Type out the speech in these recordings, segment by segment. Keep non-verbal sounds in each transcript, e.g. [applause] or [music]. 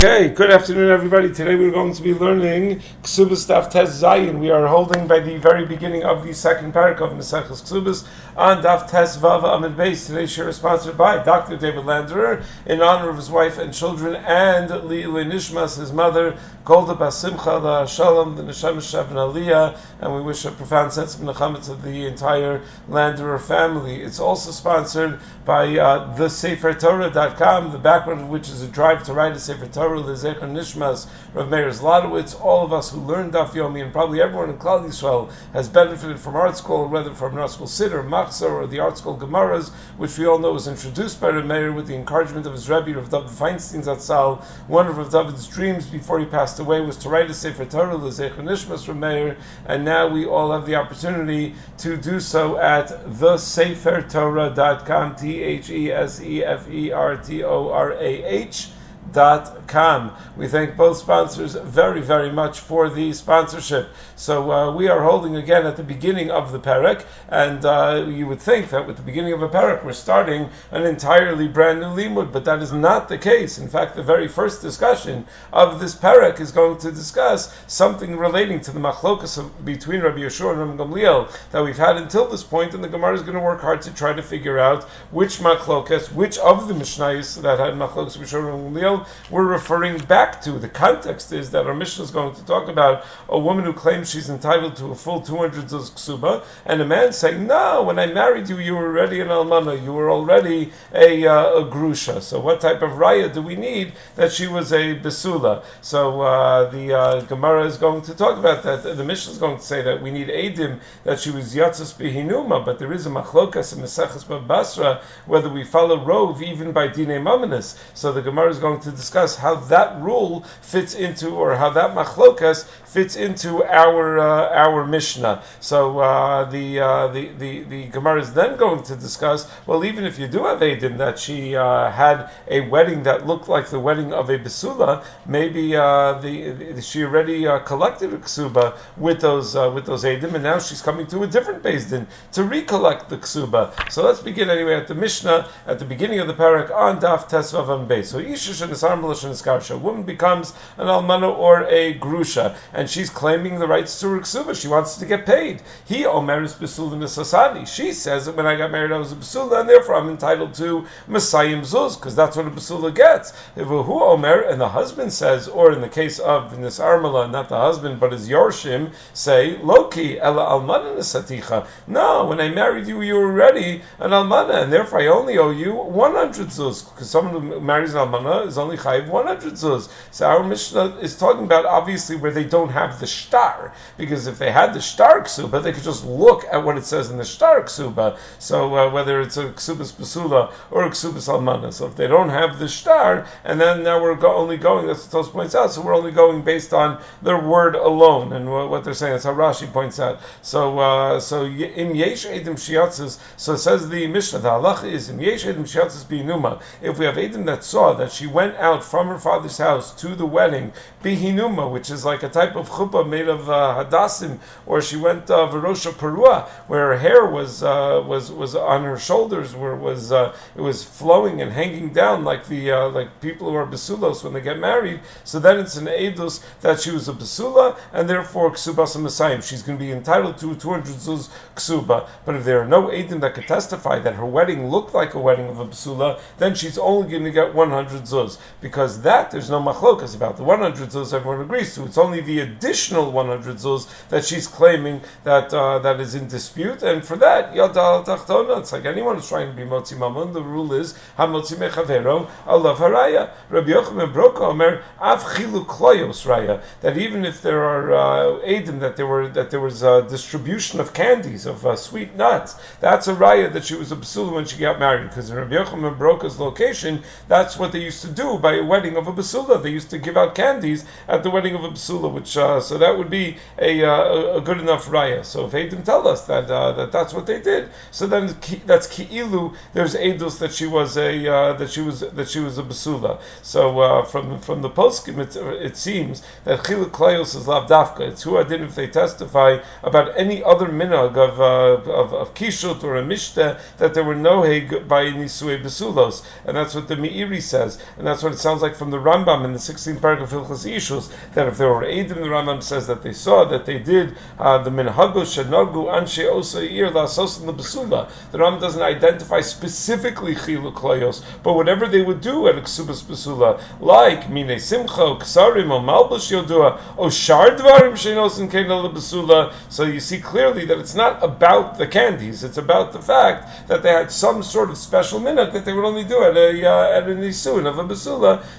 Okay, good afternoon, everybody. Today we're going to be learning Ksubas Daf Tes Zayin. We are holding by the very beginning of the second parak of Maseches Ksubas on Daf Tes Vav Amid Beis. Today's share is sponsored by Dr. David Landerer in honor of his wife and children and Leila Nishmas, his mother, Golda Basimcha, the Shalom, the Neshama Shavin Aliyah, and we wish a profound sense of Nechamet to the entire Landerer family. It's also sponsored by uh, thesefertorah.com, the background of which is a drive to write a Sefer Torah Torah, Lezecher Nishmas, Rav Meir Zlotowitz, all of us who learned Daf Yomi, and probably everyone in Klal Yisrael has benefited from ArtScroll, whether from ArtScroll Siddur, Machzor, or the ArtScroll Gemaras, which we all know was introduced by Rav Meir with the encouragement of his Rebbe, Rav David Feinstein Zatzal. One of Rav David's dreams before he passed away was to write a Sefer Torah, Lezecher Nishmas, Rav Meir, and now we all have the opportunity to do so at thesefertorah.com, T-H-E-S-E-F-E-R-T-O-R-A-H com. We thank both sponsors very, very much for the sponsorship. So uh, we are holding again at the beginning of the parak, and uh, you would think that with the beginning of a parak we're starting an entirely brand new limud, but that is not the case. In fact, the very first discussion of this parak is going to discuss something relating to the machlokas between Rabbi Yeshua and Rabbi Gamliel that we've had until this point, and the Gemara is going to work hard to try to figure out which machlokas, which of the mishnayos that had machlokas Yeshua and Gamliel we're referring back to. The context is that our Mishnah is going to talk about a woman who claims she's entitled to a full 200 zuz and a man saying, no, when I married you, you were already an almana, you were already a, uh, a grusha. So what type of raya do we need that she was a besula? So uh, the uh, Gemara is going to talk about that. The Mishnah is going to say that we need edim that she was yatzas behinuma, but there is a machlokas in Maseches Basra whether we follow rove even by dine mamanis. So the Gemara is going to to discuss how that rule fits into, or how that machlokas fits into our uh, our Mishnah. So uh, the, uh, the the the Gemara is then going to discuss. Well, even if you do have Adim that she uh, had a wedding that looked like the wedding of a Basula, maybe uh, the, the, she already uh, collected a ksuba with those with those Adim, and now she's coming to a different Din to recollect the ksuba. So let's begin anyway at the Mishnah at the beginning of the parak on Daf Tesvav and So and a woman becomes an almana or a grusha, and she's claiming the rights to her. She wants to get paid. He omer is besulin sasani. She says that when I got married, I was a besula, and therefore I'm entitled to masayim zuz, because that's what a besula gets. If a hu omer, and the husband says, or in the case of this armala, not the husband, but his yorshim, say, Loki, ella almana nesaticha. No, when I married you, you were already an almana, and therefore I only owe you 100 zuz, because someone who marries an almana is only chayiv 100 zuz. So our Mishnah is talking about obviously where they don't have the star, because if they had the star ksuba, they could just look at what it says in the star ksuba. So uh, whether it's a ksubas basula or a ksubas almana. So if they don't have the star, and then now we're go- only going, that's what Tos points out, so we're only going based on their word alone and what they're saying. That's how Rashi points out. So uh, so in yesh edim so says the Mishnah, the halacha is in yesh edim shiatzis binuma. If we have edim that saw that she went out from her father's house to the wedding, bihinuma, which is like a type of chuppah made of uh, hadassim, or she went uh, verosha perua, where her hair was uh, was was on her shoulders, where it was uh, it was flowing and hanging down like the uh, like people who are basulos when they get married. So then it's an edus that she was a basula, and therefore ksubas masayim. She's going to be entitled to 200 zuz ksuba. But if there are no edim that could testify that her wedding looked like a wedding of a basula, then she's only going to get 100 zuz because that there's no machlokas about. The 100 zuz everyone agrees to. It's only the additional 100 zuz that she's claiming that uh, that is in dispute, and for that yadal tachtona. It's like anyone who's trying to be motzi mammon. The rule is hamotzi mechavero alav haraya. Rabbi Yochanan Broka Omer av chilu kloyos raya. That even if there are uh, edim that there were that there was a distribution of candies of uh, sweet nuts, that's a raya that she was a when she got married because in Rabbi Yochanan Broka's location, that's what they used to do by a wedding of a basula. They used to give out candies at the wedding of a basula, which uh, so that would be a, uh, a good enough raya. So if Eidim tell us that uh, that that's what they did, so then that's ki'ilu. There's edus that she was a uh, that she was that she was a basula. So uh, from from the poskim, it, it seems that chiluk klayos is lavdafka. It's who I did if they testify about any other minhag of uh, of, of kishut or a mishta that there were no heg by nisue basulos, and that's what the Meiri says, and that's what what it sounds like from the Rambam in the 16th paragraph of Hilchas Ishus, that if there were Eidim, the Rambam says that they saw, that they did uh, the Minhagu Shenogu Anshe Osa Ir Lasos in the Basula. The Rambam doesn't identify specifically Chilu Klayos, but whatever they would do at a Ksubas Basula, like Mine Simcha, Ksarim, O Malbush Yodua, O Shar Dvarim Shenos and Kena Basula. So you see clearly that it's not about the candies, it's about the fact that they had some sort of special minute that they would only do at a uh, at an isun of a basula,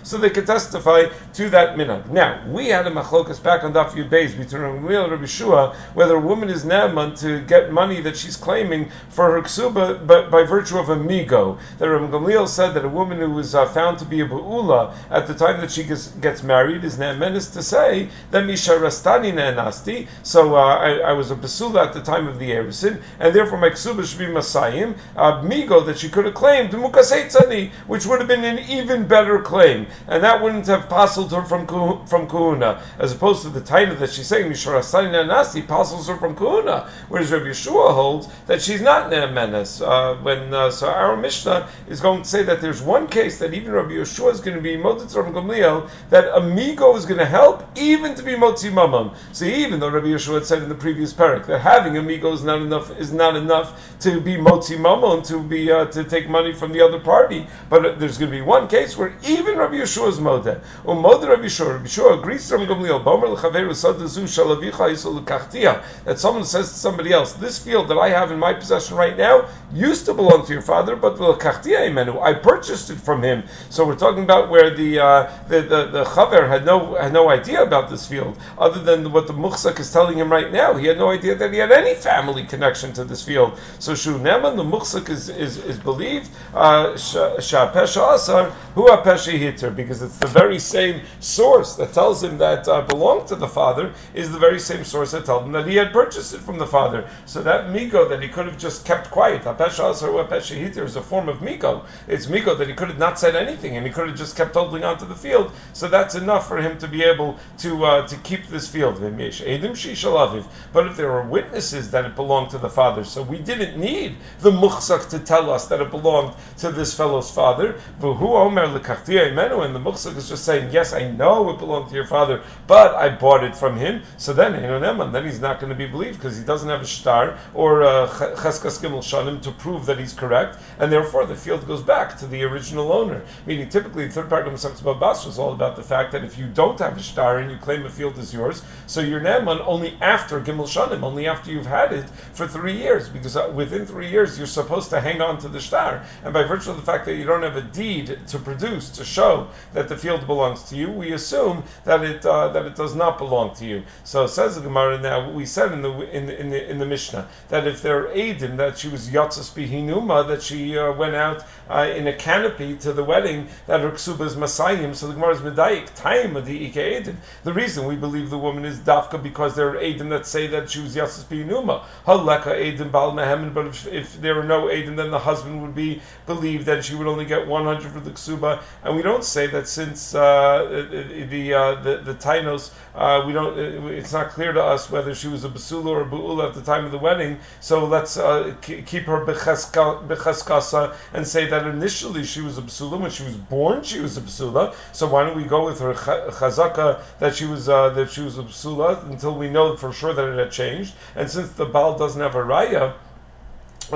so they could testify to that minhag. Now we had a machlokas back on Daf Yud Beis between Gamliel and Rabbi Shua whether a woman is neman to get money that she's claiming for her ksuba, but by virtue of a migo. That Rabbi Gamliel said that a woman who was uh, found to be a ba'ula at the time that she gets, gets married is ne'emenis to say that misha rastani ne'enasti. So uh, I, I, was a basula at the time of the erisin, and therefore my ksuba should be masayim. Uh, migo that she could have claimed which would have been an even better claim, and that wouldn't have puzzled her from from kuhuna, as opposed to the taina that she's saying misharasani nasi puzzles her from kuhuna, whereas Rabbi Yeshua holds that she's not ne'emenes. Uh, when uh, so our Mishnah is going to say that there's one case that even Rabbi Yeshua is going to be motzit from Gamliel that amigo is going to help even to be motzi mamam. So even though Rabbi Yeshua had said in the previous parak that having amigo is not enough is not enough to be motzi mamam to be uh, to take money from the other party, but there's going to be one case where even Rabbi Yeshua is modeh. Umod Rabbi Yeshua, Rabbi Yeshua agrees Rabbi Gamliel. Bomer lechaveru sadazu shalavicha that someone says to somebody else, this field that I have in my possession right now used to belong to your father, but I purchased it from him. So we're talking about where the uh, the, the, the chaver had no had no idea about this field, other than what the muchsak is telling him right now. He had no idea that he had any family connection to this field. So shu neman, the muchsak is, is, is believed uh, hitter because it's the very same source that tells him that uh, belonged to the father is the very same source that tells him that he had purchased it from the father. So that Miko that he could have just kept quiet, apesha asar hitter is a form of miko. It's miko that he could have not said anything and he could have just kept holding on to the field. So that's enough for him to be able to uh, to keep this field. But if there were witnesses that it belonged to the father, so we didn't need the muchsak to tell us that it belonged to this fellow's father. And the muchsak is just saying, yes, I know it belonged to your father, but I bought it from him. So then, then he's not going to be believed because he doesn't have a shtar or a cheskas gimel shanim to prove that he's correct, and therefore the field goes back to the original owner. Meaning, typically, the third paragraph of Babas was all about the fact that if you don't have a shtar and you claim a field is yours, so you're Naaman only after Gimel Shanim, only after you've had it for three years, because uh, within three years you're supposed to hang on to the shtar, And by virtue of the fact that you don't have a deed to produce to show that the field belongs to you, we assume that it uh, that it does not belong to you. So says the Gemara now. We said in the in in the, in the Mishnah that if there are aidim that she was yatzas bihinuma, that she uh, went out uh, in a canopy to the wedding, that her ksuba is masayim. So the Gemara is medayik time of the ike aidim. The reason we believe the woman is dafka because there are aidim that say that she was yatzas bihinuma. Haleka aidim bal mehemen. But if, if there are no aidim, then the husband would be believed that she would only get 100 for the ksuba. And we don't say that since uh, the, uh, the the tainos uh, we don't. It's not clear to us whether she was a basula or a buula at the time of the wedding. So let's uh, keep her bechaskasa and say that initially she was a basula when she was born. She was a basula. So why don't we go with her chazaka that she was uh, that she was a basula until we know for sure that it had changed? And since the bal doesn't have a raya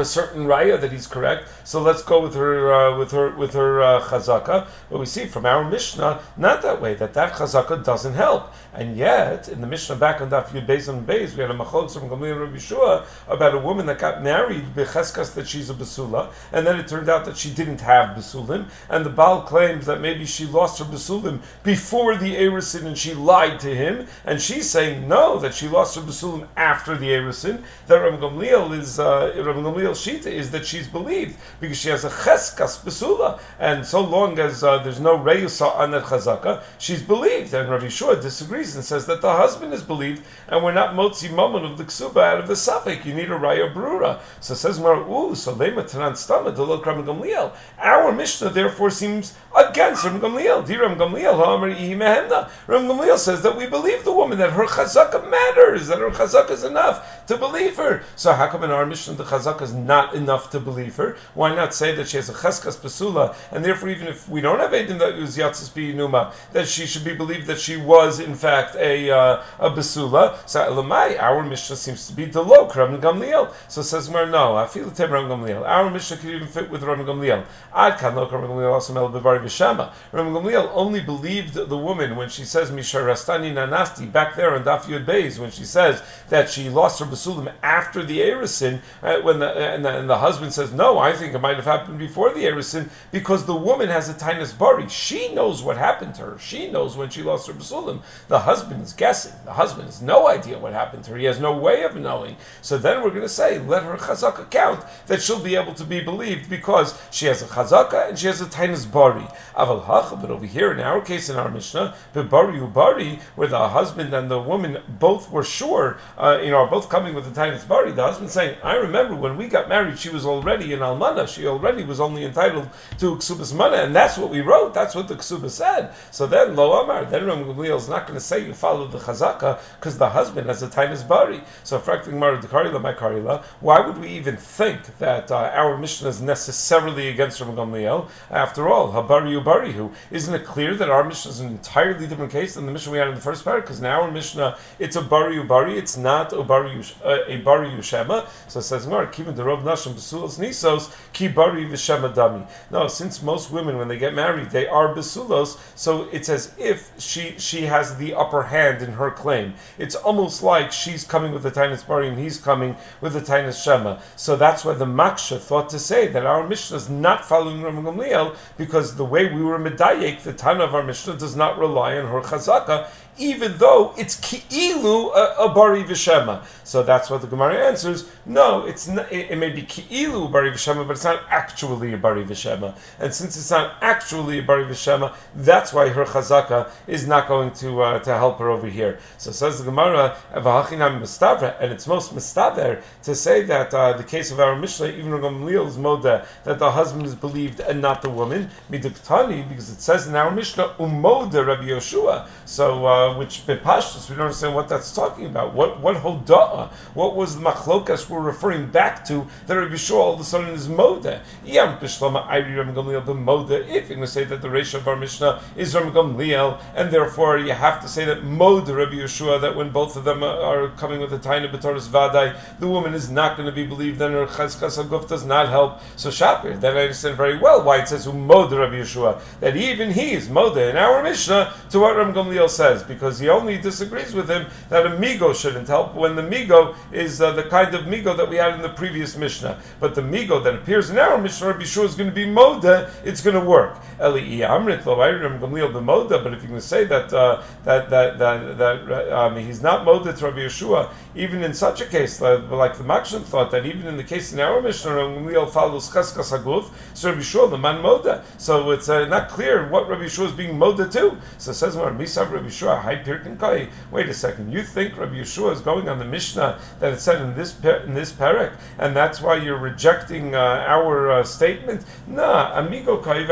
a certain raya that he's correct. So let's go with her uh, with her with her uh, chazaka. But we see from our Mishnah not that way that that chazaka doesn't help. And yet in the Mishnah back on Daf Yud Beis and Beis we had a machlok from Gamliel Rabbi Shua about a woman that got married becheskas that she's a basula, and then it turned out that she didn't have basulim, and the Baal claims that maybe she lost her basulim before the erisin and she lied to him, and she's saying no that she lost her basulim after the erisin. That Rabbi Gamliel is uh, Rabbi Gamliel real shita is that she's believed because she has a cheskas besula, and so long as uh, there's no reyusa on that chazaka, she's believed. And Rav Yeshua disagrees and says that the husband is believed, and we're not motzi moment of the ksuba out of the safek. You need a raya brura. So says Mar, ooh, so lema tanan stama delok Gamliel. Our Mishnah therefore seems against Ram Gamliel. Diram Gamliel, ha'amar ihi mehenda. Ram Gamliel says that we believe the woman that her chazaka matters, that her chazaka is enough to believe her. So how come in our Mishnah the chazaka is not enough to believe her. Why not say that she has a cheskas basula, and therefore even if we don't have Eidim that was yatzis biyinuma, that she should be believed that she was in fact a uh, a basula. So Elamai, our Mishnah seems to be delok Rabbi Gamliel. So says Mar, no, I feel the Rabbi Gamliel. Our Mishnah could even fit with Rabbi Gamliel. Ad kan lo Rabbi Gamliel also mel bevari v'shama. Rabbi Gamliel only believed the woman when she says misharastani nanasti back there on Daf Yud Beis when she says that she lost her basulim after the erisin. Uh, when the and, the and, the husband says no, I think it might have happened before the erisin because the woman has a tinus bari. She knows what happened to her. She knows when she lost her basulim. The husband is guessing. The husband has no idea what happened to her. He has no way of knowing. So then we're going to say let her chazaka count that she'll be able to be believed because she has a chazaka and she has a tinus bari. Aval hacha, but over here in our case in our Mishnah, bari ubari, where the husband and the woman both were sure, uh, you know, are both coming with the tinus bari. The husband saying, I remember when we got married, she was already in almana. She already was only entitled to ksubas mana, and that's what we wrote. That's what the ksuba said. So then lo amar, then Ram Gamliel is not going to say you follow the chazaka because the husband has a tinus bari. So frakting mar dekarila my karila. Why would we even think that uh, our Mishnah is necessarily against Ram Gamliel? After all, habari ubarihu. Isn't it clear that our Mishnah is an entirely different case than the Mishnah we had in the first part? Because now our Mishnah it's a bari ubari. It's not a bari uh, a bari ushema. So it says Mar the rov nashim besulos nisos ki bari V'Shamadami. No, since most women when they get married they are besulos, so it's as if she she has the upper hand in her claim. It's almost like she's coming with the Tainus Bari and he's coming with the Tainus Shema. So that's why the Maksha thought to say that our Mishnah is not following Rav Gamliel because the way we were medayek, the time of our Mishnah does not rely on her chazaka, even though it's ki'ilu a, a bari v'shema. So that's what the Gemara answers. No, it's not, it, it may be ki'ilu bari v'shema, but it's not actually a bari v'shema. And since it's not actually a bari v'shema, that's why her chazaka is not going to uh, to help her over here. So says the Gemara, and it's most mistaver to say that uh, the case of our Mishnah, even Gamliel is moda, that the husband is believed and not the woman, midiktani, because it says in our Mishnah, umoda Rabbi Yoshua. So uh, uh, which bepashtus we don't understand what that's talking about. What what hoda'a? What was the machlokas we're referring back to that Rabbi Yeshua all of a sudden is moda? Yam pishlama ayri Ram Gamliel the moda. If you're going to say that the ratio of our Mishnah is Ram Gamliel, and therefore you have to say that moda Rabbi Yeshua that when both of them are coming with a tiny b'toras vadai, the woman is not going to be believed, then her cheskas aguf does not help. So Shapir, then I understand very well why it says moda Rabbi Yeshua that even he is moda in our Mishnah to what Ram Gamliel says because he only disagrees with him that a migo shouldn't help when the migo is uh, the kind of migo that we had in the previous Mishnah. But the migo that appears in our Mishnah, Rabbi Shua is going to be moda, it's going to work. Amrit lo b'moda. But if going to say that uh, that that that, that um, he's not moda to Rabbi Yeshua, even in such a case, like, like the Makshan thought that even in the case in our Mishnah, Gamliel follows cheskas haguf, so Rabbi Yeshua the man moda. So it's uh, not clear what Rabbi Yeshua is being moda to. So says Rabbi Yeshua Pirkin Kai. Wait a second. You think Rabbi Yeshua is going on the Mishnah that it said in this in this parak, and that's why you're rejecting uh, our uh, statement? No, amigo Kai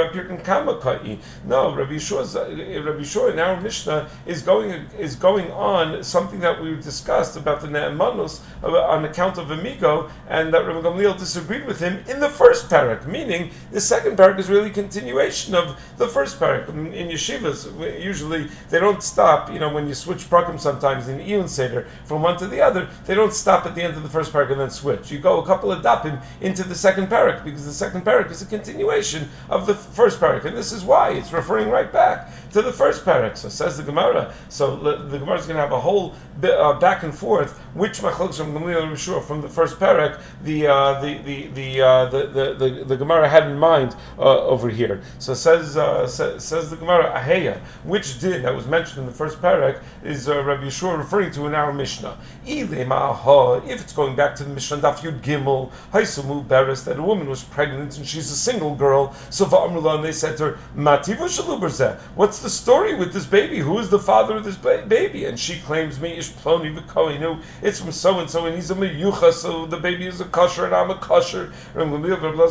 Kama Kai. No, Rabbi Yeshua, uh, Rabbi Yeshua in our Mishnah is going is going on something that we discussed about the Ne'emanus uh, on account of amigo, and that Rabbi Gamliel disagreed with him in the first parak. Meaning, the second parak is really continuation of the first parak. In, in yeshivas, usually they don't stop stop, you know, when you switch prakim sometimes in Iyun Seder from one to the other, they don't stop at the end of the first parak and then switch. You go a couple of dapim into the second parak because the second parak is a continuation of the first parak, and this is why it's referring right back to the first parak. So says the Gemara. So the Gemara is going to have a whole bit, uh, back and forth which machlokes from Gamliel from the first parak the uh, the the the, uh, the, the, the, the Gemara had in mind uh, over here. So says uh, says, says the Gemara Aheya, which did that was mentioned in the first first parak is uh, Rabbi Yeshua referring to in our Mishnah. If it's going back to the Mishnah Daf Yud Gimel, Haisumu Beres, that a woman was pregnant and she's a single girl, so Va'amrullah, they said to her, Mativu what's the story with this baby? Who is the father of this ba- baby? And she claims me, Ishploni V'koinu, it's from so and so, and he's a Meyucha, so the baby is a kosher, and I'm a kosher. And Rabbi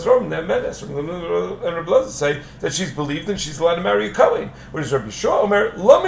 say that she's believed and she's allowed to marry a Kohen. Whereas Rabbi Shua Omer, Lo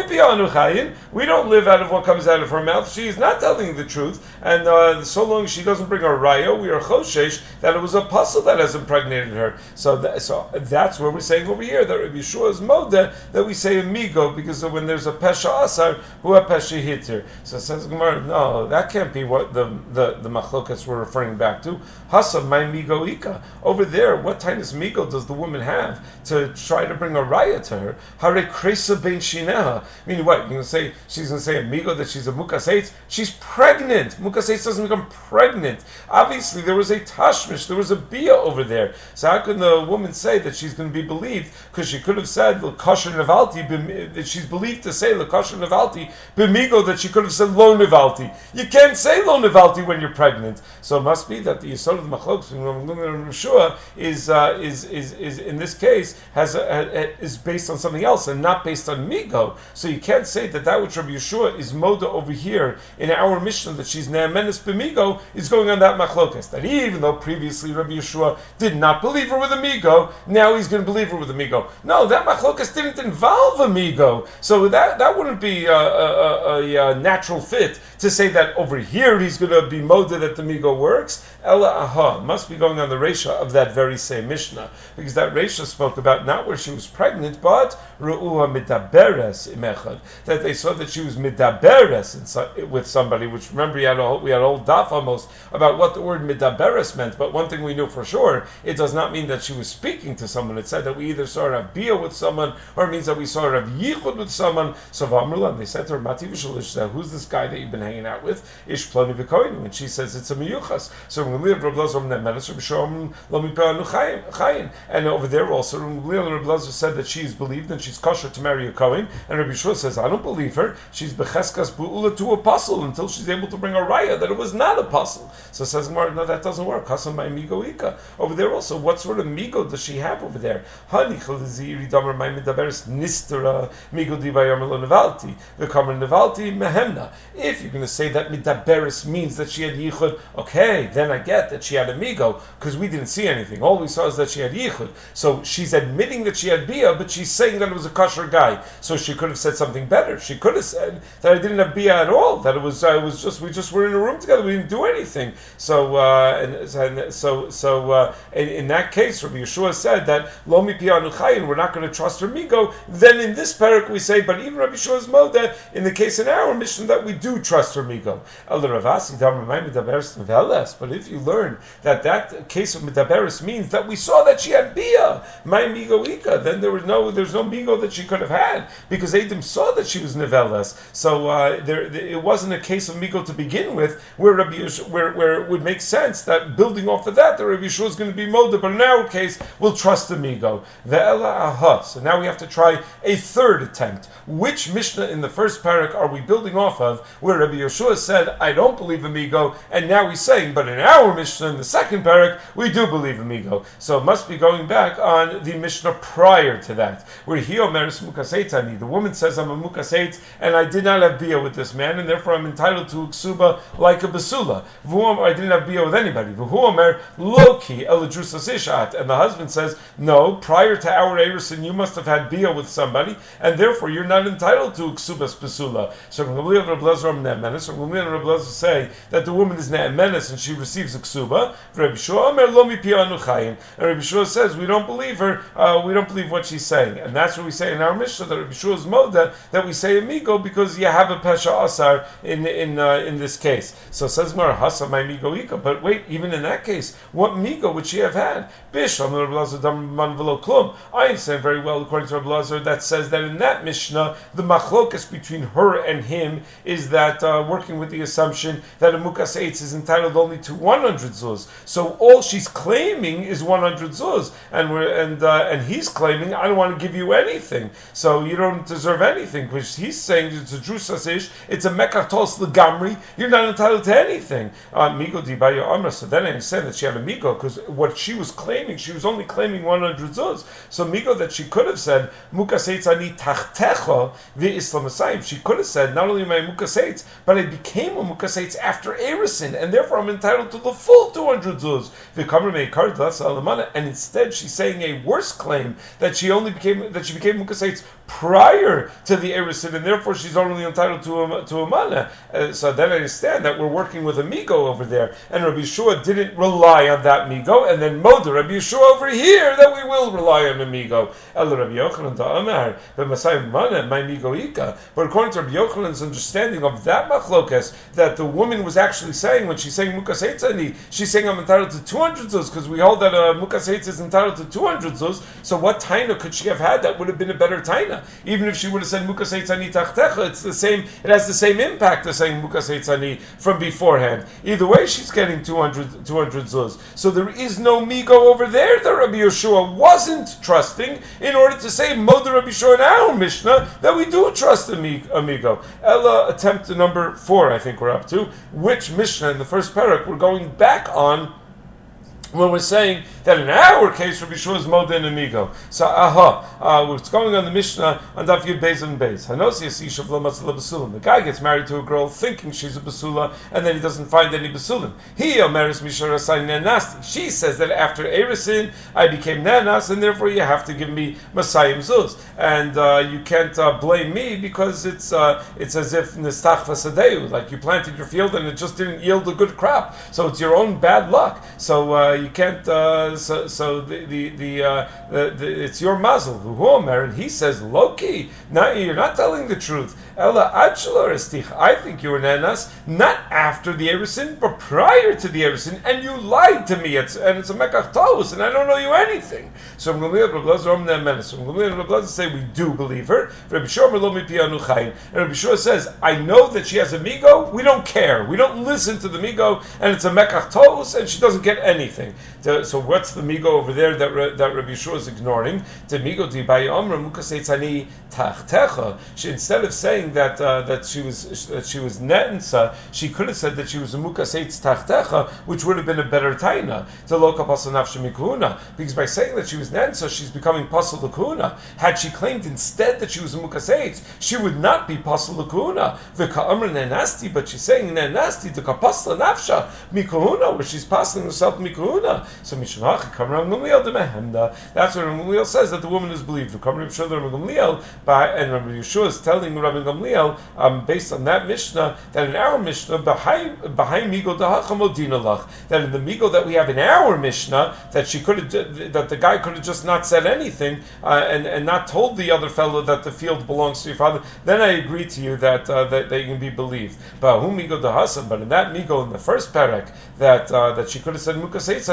We don't live out of what comes out of her mouth. She is not telling the truth, and uh, so long as she doesn't bring a raya, we are choshesh that it was a puzzle that has impregnated her. So, that, so that's what we're saying over here that Rabbi Yeshua is moda that we say amigo because when there's a pesha asar, who a pesha hitter. So it says Gemara, no, that can't be what the the the machlokas were referring back to. Hasav my migo ika over there. What of migo does the woman have to try to bring a raya to her? Hare kresa ben shineha. Meaning what? To say she's going to say amigo that she's a mukaseitz? She's pregnant. Mukaseitz doesn't become pregnant. Obviously, there was a tashmish, there was a bia over there. So how can the woman say that she's going to be believed? Because she could have said kosher nevalti that she's believed to say kosher nevalti b'migo that she could have said lo nevalti. You can't say lo nevalti when you're pregnant. So it must be that the yisod of the machlokes from Rishua is uh, is is is in this case has a, a, is based on something else and not based on migo. So you can't say that that which Rabbi Yeshua is moda over here in our Mishnah that she's ne'amenes b'migo is going on that machlokas. That even though previously Rabbi Yeshua did not believe her with amigo, now he's going to believe her with amigo. No, that machlokas didn't involve amigo, so that that wouldn't be a, a, a, a natural fit to say that over here he's going to be moda that the migo works. Ella aha must be going on the resha of that very same Mishnah because that resha spoke about not where she was pregnant, but ru'ua midaberes imechad that they saw that she was midaberes with somebody. Which remember we had a we had a whole daf almost about what the word midaberes meant. But one thing we knew for sure, it does not mean that she was speaking to someone. It said that we either saw have bia with someone or it means that we saw have yichud with someone. So Vamrula, they said to her, Mati who's this guy that you've been hanging out with? Ish plani and she says it's a miyuchas. So we have Rav Lazar and over there also, Rav Lazar said that she's believed and she's kosher to marry a Kohen, and Rabbi Shua says, I don't believe her. She's becheskas bu'ula to apostle until she's able to bring a raya that it was not apostle. So says Gemara, no, that doesn't work. Hasam by migo ika. Over there also, what sort of migo does she have over there? Hani chalaziri damer my midaberes nistera migo divayamelo nevalti. The kamer nevalti mehemna. If you're going to say that midaberes means that she had yichud, okay, then I get that she had a migo because we didn't see anything. All we saw is that she had yichud. So she's admitting that she had bia, but she's saying that it was a kosher guy. So she could have said something better. She could have said that I didn't have bia at all. That it was, uh, it was just we just were in a room together. We didn't do anything. So uh, and, and, so so uh, in, in, that case, Rabbi Yeshua said that lomi pianu we're not going to trust her migo. Then in this parak we say, but even Rabbi Yeshua's moda in the case in our Mishnah that we do trust her migo. But if you learn that that case of midaberis means that we saw that she had bia, my migo ika, then there was no there's no migo that she could have had because Adam saw that she was nevelas. So uh, there, it wasn't a case of migo to begin with, where Rabbi Yeshua, where, where it would make sense that building off of that, the Rabbi Yeshua is going to be molded. But in our case, we'll trust the migo. The ela aha. So now we have to try a third attempt. Which Mishnah in the first parak are we building off of, where Rabbi Yeshua said, "I don't believe in amigo," and now he's saying, "But in our Mishnah in the second parak, we do believe in amigo." So it must be going back on the Mishnah prior to that, where he omeres mukaseitani. The woman says, "I'm a and I did not have bia with this man, and therefore I'm entitled to ksuba like a basula." I didn't have bia with anybody. Omer loki ishat, and the husband says, "No, prior to our erison, you must have had bia with somebody, and therefore you're not entitled to ksubas basula." So Gamliel Rabbi say that the woman is ne'emenes and she receives a ksuba. Rabbi and Rabbi Shua says we don't believe her. Uh, we don't believe what she's saying, and that's what we say in our Mishnah that Rabbi Shua's moda that we say amigo because you have a pesha asar in in uh, in this case. So says Mar Hasa my migo ika. But wait, even in that case, what migo would she have had? Bish I understand very well according to Rabbi that says that in that Mishnah the machlokas between her and him is that uh, working with the assumption that a mukas eitz is entitled only to 100 zuz. So all she's claiming is 100 zuz, and we're, and uh, and he's claiming I don't want to give you anything, so you don't deserve anything because he's saying it's a drusasish, it's a mekatos legamri, you're not entitled to anything. Uh, migo dibaya amra. So then I understand that she had a migo because what she was claiming, she was only claiming 100 zuz. So migo that she could have said mukas ani tachtecha the Islam She could have said not only my mukas but I became a mukas after Erison, and therefore I'm entitled to the full 200 zuz. And instead she's saying a worse claim that she only became that she became mukas prior to the Eris And therefore she's only entitled to a, to a mana. Uh, so then I understand that we're working with a Migo over there, and Rabbi Yeshua didn't rely on that Migo, and then Moda Rabbi Yeshua over here that we will rely on a Migo. El Rabbi Yochanan Amar, but Masai Mana, my Migo. But according to Rabbi Yochanan's understanding of that machlokas, that the woman was actually saying when she's saying Mukas she's saying I'm entitled to 200 zuz, because we hold that a uh, Mukas is entitled to 200 zuz. So what taina could she have had that would have been a better taina? Even if she would have said Mukas Tachtecha, it's the same, it has the same impact as saying Muka Mukas from beforehand. Either way, she's getting 200, 200 zuz. So there is no migo over there that Rabbi Yeshua wasn't trusting in order to say Moder Rabbi Yeshua in our Mishnah that we do trust a migo. Ella attempt number four, I think we're up to. Which Mishnah in the first parak we're going back on when we're saying that in our case, Rabbi Shua is Modin Amigo. So, aha, uh, what's going on the Mishnah on Daf Yud Beis and Beis. The guy gets married to a girl thinking she's a Basula, and then he doesn't find any Basulim. He, Omeris Misharasain Nasti. She says that after Erisin, I became Nanas, and therefore you have to give me Masayim Zuz. And uh, you can't uh, blame me because it's uh, it's as if Nistach Fasadeu, like you planted your field and it just didn't yield a good crop. So it's your own bad luck. So uh, you can't. Uh, so, so the the, the, uh, the, the it's your muzzle. Omer, and he says Loki. Now you're not telling the truth. Ella I think you were nanas not after the Erisin, but prior to the Erisin, and you lied to me. It's, and it's a mekach and I don't know you anything. So Gamliel Rabbi Lezer So Gamliel Lezer say we do believe her. Rabbi Shor And Rabbi Shor says I know that she has a migo. We don't care. We don't listen to the migo, and it's a mekach and she doesn't get anything. So what's the migo over there that that Rabbi Yeshua is ignoring? The migo di by Amra mukaseitzani tachtecha. She instead of saying that uh, that she was that she was netnsa, she could have said that she was a mukaseitz tachtecha, which would have been a better taina to loka pasanafshe Because by saying that she was netnsa, she's becoming pasal lakuna. Had she claimed instead that she was a mukaseitz, she would not be pasal lakuna. The ka'amr nenasti, but she's saying nenasti the kapasla nafsha mikuna, where she's passing herself mikuna. So Mishnach Kamram Gamliel Demehemda. That's what Rabbi Gamliel says that the woman is believed. Kamram Shul Rabbi Gamliel and Rabbi Yeshua is telling Rabbi Gamliel um, based on that Mishnah that in our Mishnah behind Migo that in the Migo that we have in our Mishnah that she could have that the guy could have just not said anything uh, and and not told the other fellow that the field belongs to your father. Then I agree to you that uh, that they can be believed. But who Migo Dahasam? But in that Migo in the first parak that uh, that she could have said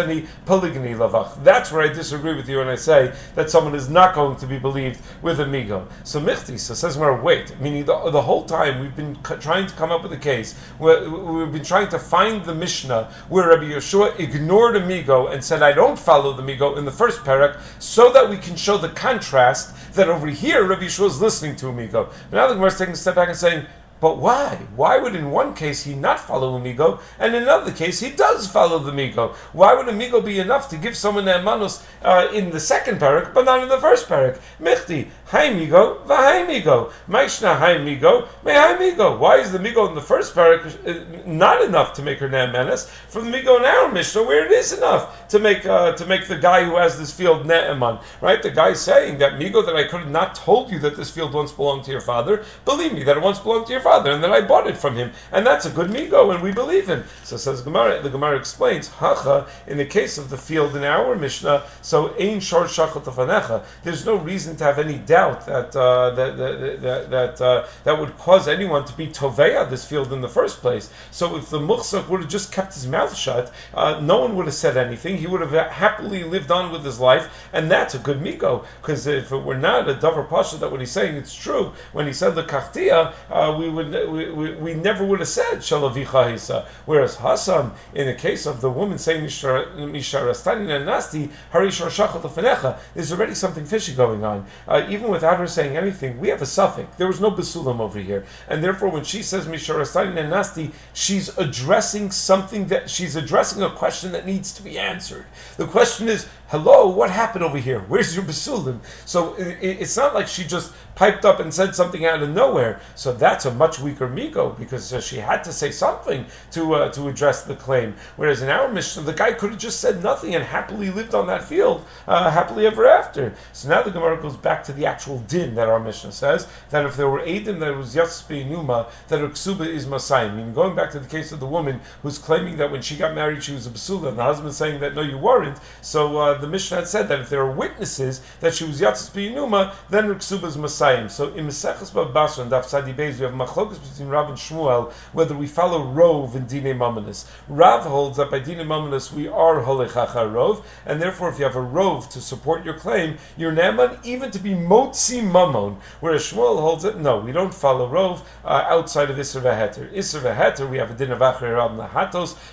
Lavach. That's where I disagree with you and I say that someone is not going to be believed with a migo. So michti so says where wait, meaning the, the whole time we've been trying to come up with a case where we've been trying to find the Mishnah where Rabbi Yeshua ignored a migo and said I don't follow the migo in the first parak, so that we can show the contrast that over here Rabbi Yeshua is listening to a migo. But now the Gemara is taking a step back and saying but why? Why would in one case he not follow Amigo, and in another case he does follow the Amigo? Why would Amigo be enough to give someone the Emanus uh, in the second parak, but not in the first parak? Michti, Hi Migo, Vahai Migo, Maishna Hi Migo, May Hi Migo. Why is the Migo in the first parak uh, not enough to make her Ne'emanis? From the Migo in our Mishnah, where it is enough to make uh, to make the guy who has this field Ne'eman, right? The guy saying that Migo that I could have not told you that this field once belonged to your father, believe me that it once belonged to your father and that I bought it from him, and that's a good migo, and we believe him. So says Gemara. The Gemara explains hacha in the case of the field in our Mishnah. So ein shor shachot There's no reason to have any doubt that uh, that that that, uh, that would cause anyone to be toveya this field in the first place. So if the muchzak would have just kept his mouth shut, uh, no one would have said anything. He would have happily lived on with his life, and that's a good miko. Because if it were not a davar pasha that what he's saying, it's true. When he said the kachtia, uh, we would we, we, we never would have said shalavicha hisa. Whereas Hassan, in the case of the woman saying misharastani and nasti fenecha, there's already something fishy going on. Uh, even without her saying anything, we have a suffix. There was no basulam over here, and therefore when she says misharastani and nasti, she's addressing something that she's addressing a question that needs to be answered. The question is, hello, what happened over here? Where's your basulim? So it, it's not like she just piped up and said something out of nowhere. So that's a much weaker Miko because uh, she had to say something to uh, to address the claim. Whereas in our Mishnah, the guy could have just said nothing and happily lived on that field, uh, happily ever after. So now the Gemara goes back to the actual din that our Mishnah says that if there were Adim that was Yatspi Numa, that a Ksuba is Masayim. Meaning going back to the case of the woman who's claiming that when she got married she was a Basula, and the husband saying that no, you weren't. So uh, the Mishnah had said that if there are witnesses that she was Yatspi Numa, then her Ksuba is Masayim. So in Meseches Basra and Daf Sadi Beis, we have machlokas between Rav and Shmuel whether we follow Rov in Dine Mamonis. Rav holds that by Dine Mamonis we are Holechacha Rov, and therefore if you have a Rov to support your claim, you're Naaman even to be Motzi Mamon. Whereas Shmuel holds it, no, we don't follow Rov uh, outside of Isser Veheter. Isser Veheter, we have a Din of Achre Rav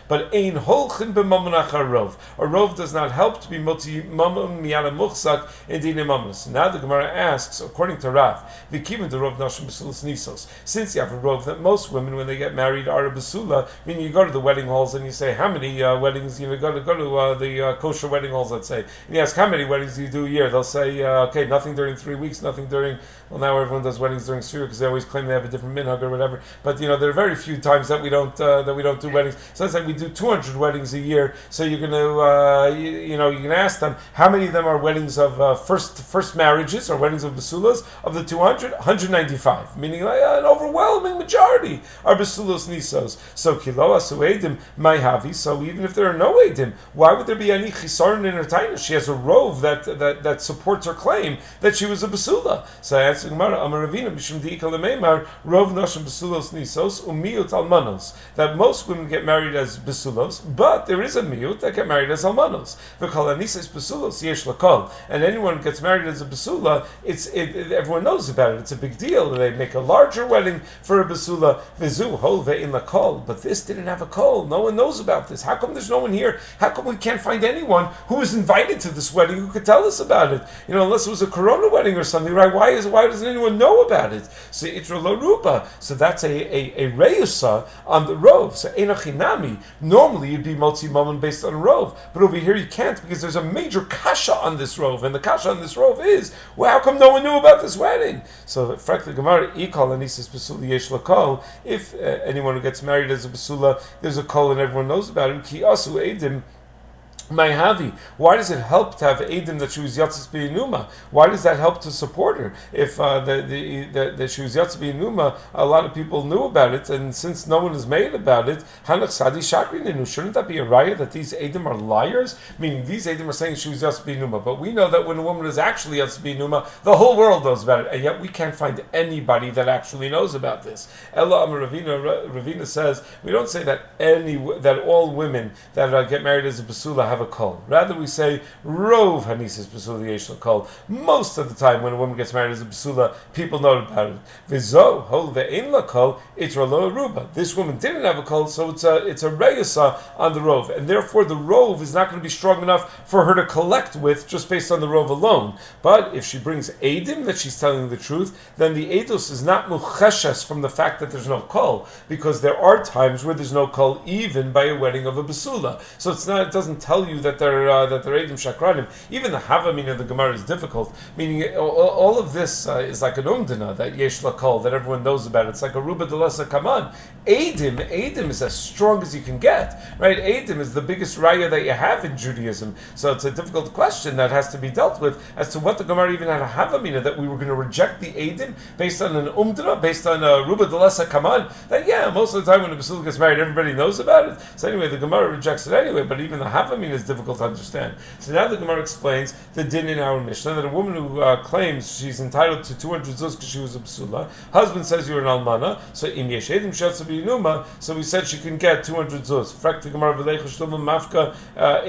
but Ein Holchin B'Mamon Achar Rov. A Rov does not help to be Motzi Mamon Miyala Muchsak in Dine Mamonis. Now the Gemara asks, according to Rav, Vikim the Rov Nashim B'Sulas Nisos. Since you have a Rov that most women, when they get married, are a Basula, meaning you go to the wedding halls and you say, how many uh, weddings, you go to, go to uh, the uh, kosher wedding halls, let's say, and you ask, how many weddings do you do a year? They'll say, uh, okay, nothing during three weeks, nothing during, well, now everyone does weddings during Surah because they always claim they have a different minhag or whatever. But, you know, there are very few times that we don't, uh, that we don't do weddings. So let's say we do 200 weddings a year. So you're going to, uh, you, you, know, you can ask them, how many of them are weddings of first, first marriages or weddings of Basulas? Of the 200, 195, meaning an overwhelming majority are Basulos Nisos. So Kiloa Suedim Maihavi. So even if there are no Edim, why would there be any Chisaron in her taina? She has a rove that, that, that supports her claim that she was a Basula. So I answer Gemara, Amaravina, Bishum Diikalameimar, Rov Noshim Basulos Nisos, Umiut Almanos. That most women get married as Basulos, but there is a miut that get married as Almanos. V'kalanisas Basulos Yesh Lakol. And anyone gets married as a Basula, it's, it, it, everyone knows about it. It's a big deal. They make a larger wedding for a Basula. Vizu Hove in the Kol. But this didn't have a Kol. No one knows about this. How come there's no one here? How come we can't find anyone who was invited to this wedding who could tell us about it? You know, unless it was a Corona wedding or something, right? Why is why doesn't anyone know about it? So Itra. So that's a a, a reyusa on the rove. So Enochinami. Normally you'd be multi moment based on rove, but over here you can't because there's a major kasha on this rove, and the kasha on this rove is well, how come no one knew about this wedding? So frankly, Gemara basula yesh lakol. If uh, anyone who gets married as a basula, there's a kol and everyone knows about him. Ki asu edim Mayhavi. Why does it help to have Adim that she was Yatzis Numa? Why does that help to support her? If uh, the, the, the, the, she was Yatzis Numa, a lot of people knew about it, and since no one has made about it, Hanach Sadi Shakrininu, shouldn't that be a raya that these Adim are liars? Meaning these Adim are saying she was Yatzis Numa, but we know that when a woman is actually Yatzis Numa, the whole world knows about it, and yet we can't find anybody that actually knows about this. Ella Amar Ravina, Ravina says, we don't say that any that all women that uh, get married as a basula have have a kol. Rather, we say rov hanisis basula yesh kol. Most of the time, when a woman gets married as a basula, people know about it. Vizo hol ve'in la kol itra lo aruba. This woman didn't have a kol, so it's a it's a reyasa on the rov, and therefore the rov is not going to be strong enough for her to collect with just based on the rov alone. But if she brings edim that she's telling the truth, then the edus is not mucheshes from the fact that there's no kol, because there are times where there's no kol even by a wedding of a basula. So it's not it doesn't tell you that they're uh, that they're edim shakranim. Even the havamina of the Gemara is difficult. Meaning all, all of this uh, is like an umdana that yesh lakol that everyone knows about. It's like a ruba delesa kaman. Edim, edim is as strong as you can get, right? Edim is the biggest raya that you have in Judaism. So it's a difficult question that has to be dealt with as to what the Gemara even had a havamina that we were going to reject the edim based on an umdana, based on a ruba delesa kaman. That yeah, most of the time when a basilica gets married, everybody knows about it. So anyway, the Gemara rejects it anyway. But even the havamina is difficult to understand. So now the Gemara explains the din in our Mishnah that a woman who uh, claims she's entitled to 200 zuz because she was a psula, husband says you're an almana, so so we said she can get 200 zuz. Mafka uh,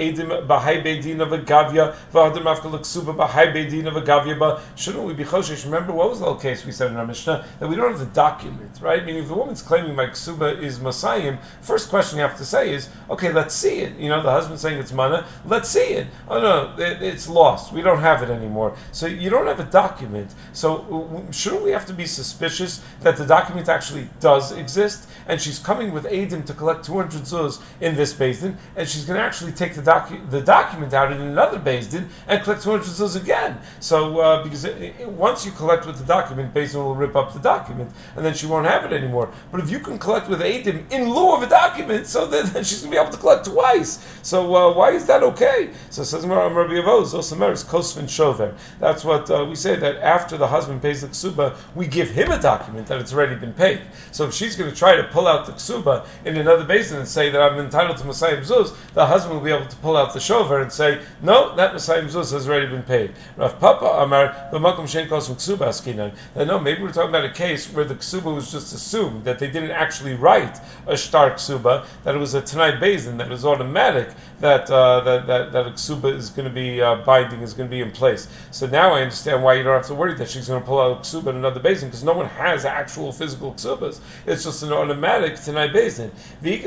of of. Shouldn't we be choshesh? Remember what was the whole case we said in our Mishnah that we don't have the document, right? Meaning if the woman's claiming my ksuba is Masayim, first question you have to say is, okay, let's see it. You know, the husband saying it's mana. Let's see it. Oh no, it, it's lost. We don't have it anymore. So you don't have a document. So shouldn't we have to be suspicious that the document actually does exist? And she's coming with Adim to collect 200 zuz in this basin, and she's going to actually take the, docu- the document out in another basin and collect 200 zuz again. So uh, because it, it, once you collect with the document, basin will rip up the document, and then she won't have it anymore. But if you can collect with Adim in lieu of a document, so then, [laughs] then she's going to be able to collect twice. So uh, why is that okay? So says Rabbi Avoz, Osameris Kosvin Shover. That's what uh, we say that after the husband pays the ksuba, we give him a document that it's already been paid. So if she's going to try to pull out the ksuba in another basin and say that I'm entitled to Masayim Zuz, the husband will be able to pull out the shover and say, no, that Masayim Zuz has already been paid. Rav Papa Amar, the Makom Shen Kos Ksuba Askinan. No, maybe we're talking about a case where the ksuba was just assumed that they didn't actually write a star ksuba, that it was a tonight basin, that it was automatic that uh, that, that that ksuba is going to be uh, binding, is going to be in place. So now I understand why you don't have to worry that she's going to pull out a ksuba in another basin because no one has actual physical ksubas. It's just an automatic tonight basin.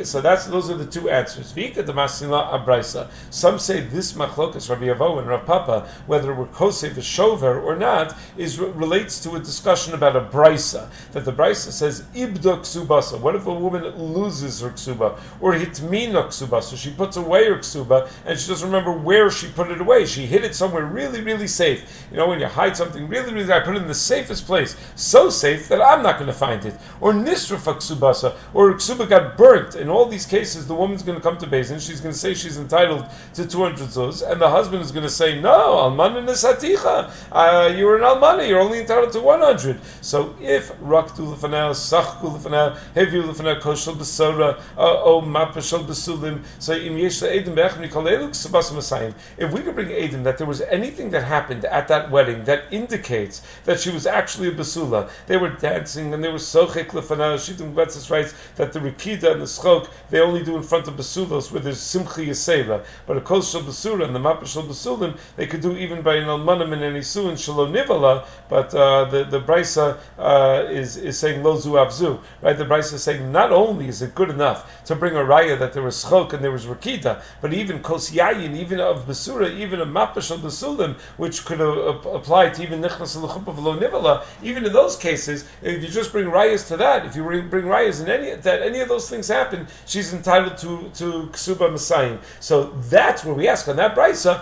So that's those are the two answers. Vika the masila abraisa. Some say this machlokas Rabbi Avo and Rav Papa, whether we're kosev a shover or not, is relates to a discussion about a brisa. That the brisa says ibda ksubasa. What if a woman loses her ksuba or hitmina ksubasa? She puts away her ksuba and she doesn't remember where she put it away. She hid it somewhere really, really safe. You know, when you hide something really, really, I put it in the safest place, so safe that I'm not going to find it. Or nisrafa ksubasa, or ksuba got burnt. In all these cases, the woman's going to come to Bezin. She's going to say she's entitled to 200 zuz, and the husband is going to say, no, almana nisaticha. Uh, you're an almana. You're only entitled to 100. So if raktu lefanel, sachku lefanel, hevi lefanel, koshel besora, uh, o mapashel besulim, so im yesh edim if we could bring Adim that there was anything that happened at that wedding that indicates that she was actually a basula, they were dancing and they were sochek lefana. Shittah Mekubetzes writes that the rikida and the schok they only do in front of basulos where there's simchi yisela, but a kol basura and the shel basulim they could do even by an almanim and an isu and shalom nivala. But uh, the the brisa uh, is is saying lo zu avzu, right? The brisa is saying not only is it good enough to bring a raya that there was schok and there was rikida, but even kos yayin, even of basura, even a mapash of basulim, which could uh, apply to even nichnas and of lo nivala, even in those cases, if you just bring rayas to that, if you bring, rayas and any that any of those things happen, she's entitled to to ksuba masayim. So that's where we ask on that brisa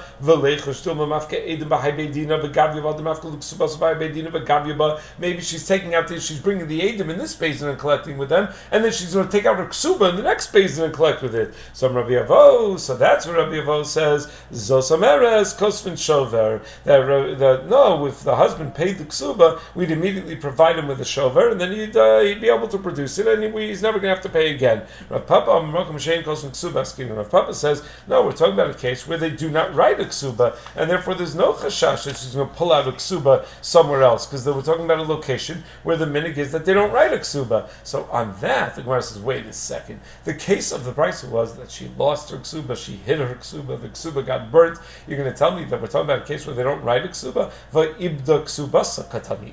Maybe she's taking out the, she's bringing the edim in this basin and collecting with them, and then she's going to take out her ksuba in the next basin and collect with it. So Rabbi Avo, so that's what Rabbi Avo says, Zosameres kosvin shover. That, that no, if the husband paid the ksuba, we'd immediately provide him with a shover, and then he'd, uh, he'd be able to produce it, and he, he's never going to have to pay again. Rav Papa, Rav Papa says, no, we're talking about a case where they do not write a ksuba, and therefore there's no chashash that she's going to pull out a ksuba somewhere else, because we're talking about a location where the minig is that they don't write a ksuba. So on that, the Gemara says, wait a second. The case of the price was that she lost her ksuba, she hid her ksuba, the ksuba got burnt. You're going to tell me that we're talking about a case where they don't write a ksuba?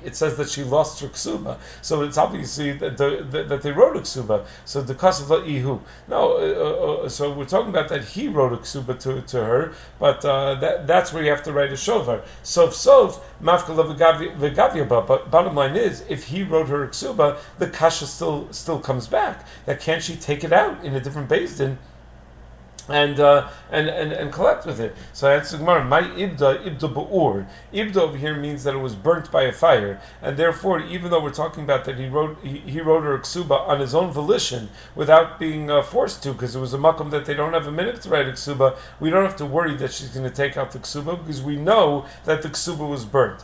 It says that she lost her ksuba. So it's obviously that, the, that they wrote a ksuba. So the kasava ihu. No, uh, uh, so we're talking about that he wrote a ksuba to, to her, but uh, that, that's where you have to write a shovar. Sof sof, mafkala v'gavya. But bottom line is, if he wrote her a ksuba, the kasha still still comes back. That can't she take it out in a different base din? And, uh, and and and collect with it. So that's the Gemara. My ibda ibda ba'ur. Ibda over here means that it was burnt by a fire, and therefore, even though we're talking about that he wrote he, he wrote her ksuba on his own volition without being uh, forced to, because it was a makom that they don't have a minute to write a ksuba. We don't have to worry that she's going to take out the ksuba because we know that the ksuba was burnt.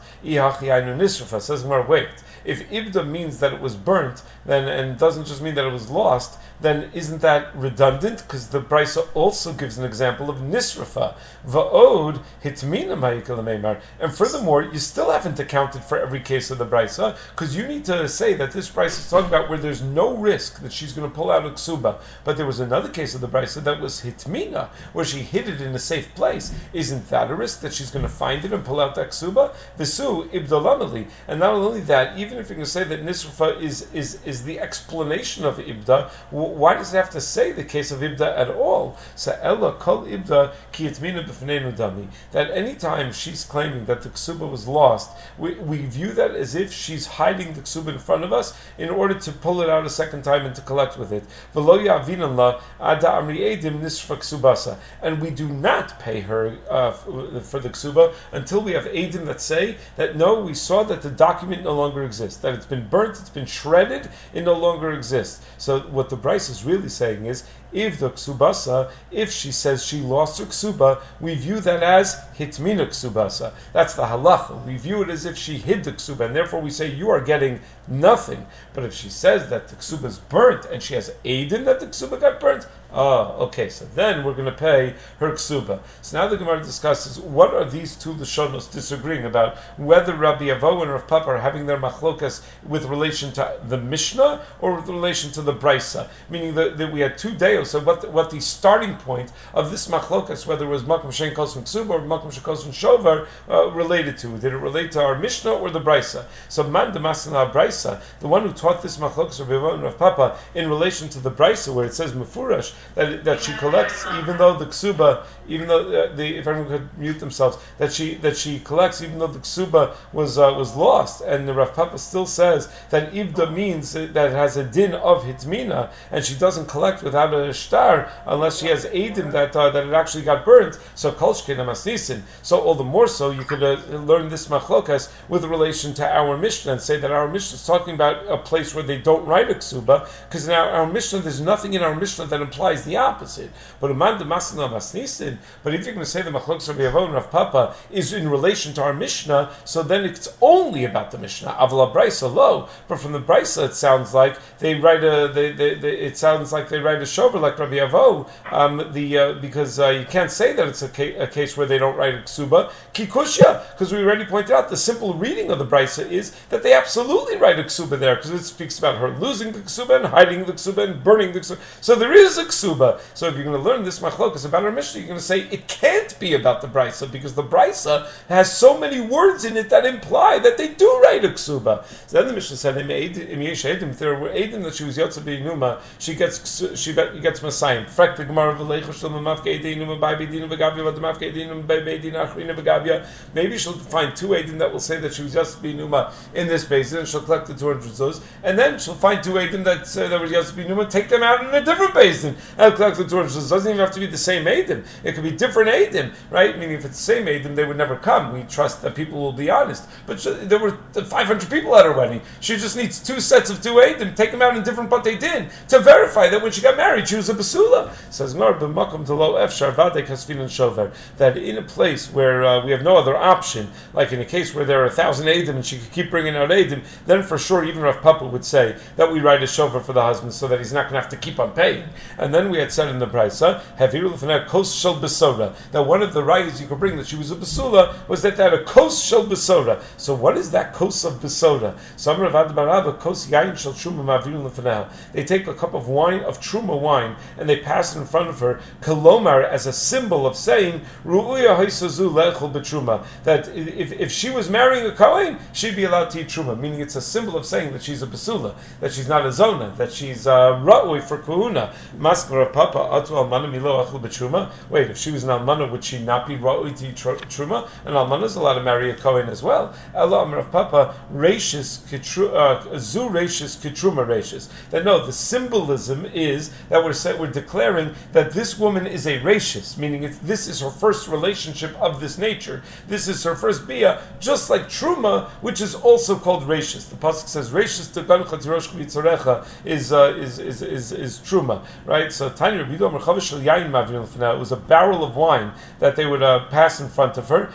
Says Gemara, wait. If ibda means that it was burnt, then and doesn't just mean that it was lost, then isn't that redundant? Because the brisa also gives an example of nisrafa, va'od hitmina ma'ikal And furthermore, you still haven't accounted for every case of the brisa, because you need to say that this brisa is talking about where there's no risk that she's going to pull out a ksuba. But there was another case of the brisa that was hitmina, where she hid it in a safe place. Isn't that a risk that she's going to find it and pull out that ksuba? Visu ibdalamali. And not only that, even if going to say that nisrafa is, is, is the explanation of ibda, why does it have to say the case of Ibda at all? Sa'ela kol ibda ki dami. That any time she's claiming that the ksuba was lost, we, we view that as if she's hiding the ksuba in front of us in order to pull it out a second time and to collect with it. And we do not pay her uh, for the ksuba until we have edim that say that no, we saw that the document no longer exists, that it's been burnt, it's been shredded, it no longer exists. So what the Brisa is really saying is, if the ksubasa, if she says she lost her ksuba, we view that as hitmina ksubasa. That's the halacha. We view it as if she hid the ksuba, and therefore we say you are getting nothing. But if she says that the ksuba is burnt and she has aidin that the ksuba got burnt, Oh, okay. So then we're going to pay her ksuba. So now the Gemara discusses what are these two lashonos disagreeing about whether Rabbi Avo and Rav Papa are having their machlokas with relation to the Mishnah or with relation to the Brisa, meaning that, that we had two So what the, what the starting point of this machlokas, whether it was makom shen kosum ksuba or makom shekosum shovar, uh, related to? Did it relate to our Mishnah or the Brisa? So man demasana Brisa, the one who taught this machlokas Rabbi Rav Papa in relation to the Brisa, where it says mefurash that, that she collects, even though the ksuba, even though uh, the, if everyone could mute themselves, that she that she collects, even though the ksuba was uh, was lost, and the Rav Papa still says that ibda means that it has a din of hitmina, and she doesn't collect without a shtar unless she has aidin that uh, that it actually got burnt. So kolshkin amasnisin. So all the more so you could uh, learn this machlokas with relation to our Mishnah and say that our Mishnah is talking about a place where they don't write a ksuba, because now our, Mishnah there's nothing in our Mishnah that implies the opposite. But Masana Masnisin, but if you're going to say the Machlok of Yavon Rav Papa is in relation to our Mishnah, so then it's only about the Mishnah. Avla Brisa lo, but from the Brisa it sounds like they write a. They, they, they, it sounds like they write a shover like Rabbi Yavo, um, the uh, because uh, you can't say that it's a, ca- a, case where they don't write a ksuba kikushya because we already pointed out the simple reading of the Brisa is that they absolutely write a ksuba there because it speaks about her losing the ksuba and hiding the ksuba and burning the ksuba. So there is a ksuba. So if you're going to learn this machlokas about our Mishnah, you're going to say it can't be about the brisa because the brisa has so many words in it that imply that they do write a ksuba. So then the Mishnah said, if there were edim that she was yotza b'inuma, she gets she gets masayim. Frek the Gemara. Maybe she'll find two edim that will say that she was yotza b'inuma in this basin, and she'll collect the 200 zuz, and then she'll find two edim that say that was yotza b'inuma, take them out in a different basin. El It doesn't even have to be the same Adim. It could be different Adim, right? Meaning if it's the same Adim, they would never come. We trust that people will be honest. But she, there were 500 people at her wedding. She just needs two sets of two Adim, take them out in different Batei Din to verify that when she got married, she was a Basula. Says Mar b'makom to lo efshar vade shover. That in a place where uh, we have no other option, like in a case where there are a thousand Adim and she could keep bringing out Adim, then for sure even Rav Papa would say that we write a shover for the husband so that he's not going to have to keep on paying. And then we had said in the Brisa, Haviru Lefana Kos Shel Besora, that one of the rights you could bring that she was a Besula was that they had a Kos Shel Besora. So what is that Kos of Besora? Some Baraba Kos Yain Shel Truma. They take a cup of wine, of Truma wine, and they pass it in front of her, Kalomar, as a symbol of saying, that if, if she was marrying a Kohen, she'd be allowed to eat Truma, meaning it's a symbol of saying that she's a basula, that she's not a Zona, that she's uh, Ra'ui for Kuhuna. Maskara Papa Atu Almana Milo Achlu Betruma. Wait, if she was an Almana, would she not be Ra'ui to eat Truma? And Almana is allowed to marry a Kohen as well. Ella Amar Papa, Rashis uh, Zu Rashis Kitruma Rashis. That no, the symbolism is that we're we're declaring that this woman is a Rashis, meaning this is her first relationship of this nature. This is her first Bia, just like Truma, which is also called Rashis. The Pasuk says Rashis is, uh, is, is, is, is Truma, right? So Tanya it was a barrel of wine that they would uh, pass in front of her.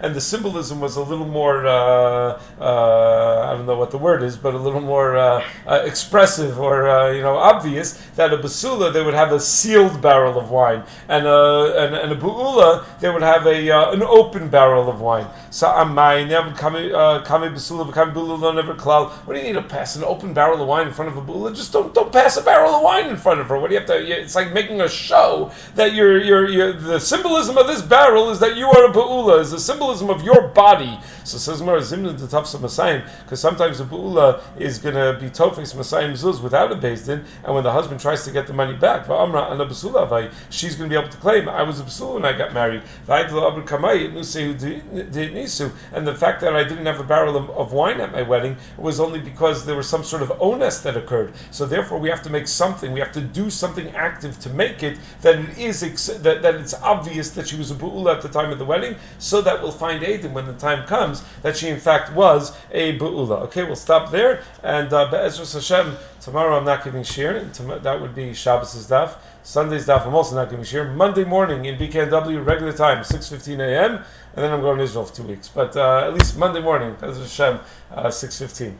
And the symbolism was a little more, uh, uh, I don't know what the word is, but a little more uh, uh, expressive or uh, you know obvious that a basula they would have a sealed barrel of wine, and a and, and a buula they would have a an open barrel of wine. So amay never kami basula kami buula never klal. What do you need to pass an open barrel of wine in front of a bula? Just don't don't pass a barrel of wine in front of her. What do you have to? It's like making a show that you're you're, you're the symbolism of this barrel is that you are a bula. Is the symbolism of your body. So says Mar Zimna the Tafsa Masayim because sometimes a bu'ula is going to be tofes masayim zuz without a bezdin, and when the husband tries to get the money back, va'amra ana basula she's going to be able to claim I was a basula when I got married. And the fact that I didn't have a barrel of, of wine at my wedding was only because there was some sort of onus that occurred. So therefore, we have to make something. We have to do something active to make it that it is that, that it's obvious that she was a bu'ula at the time of the wedding, so that we'll find aidin when the time comes that she in fact was a bu'ula. Okay, we'll stop there. And uh, Be'ezras Hashem, tomorrow I'm not giving shiur. That would be Shabbos' daf. Sunday's daf I'm also not giving shiur. Monday morning in BKNW, regular time, 6.15 a.m. And then I'm going to Israel for two weeks. But uh, at least Monday morning, Be'ezras Hashem, uh, 6.15.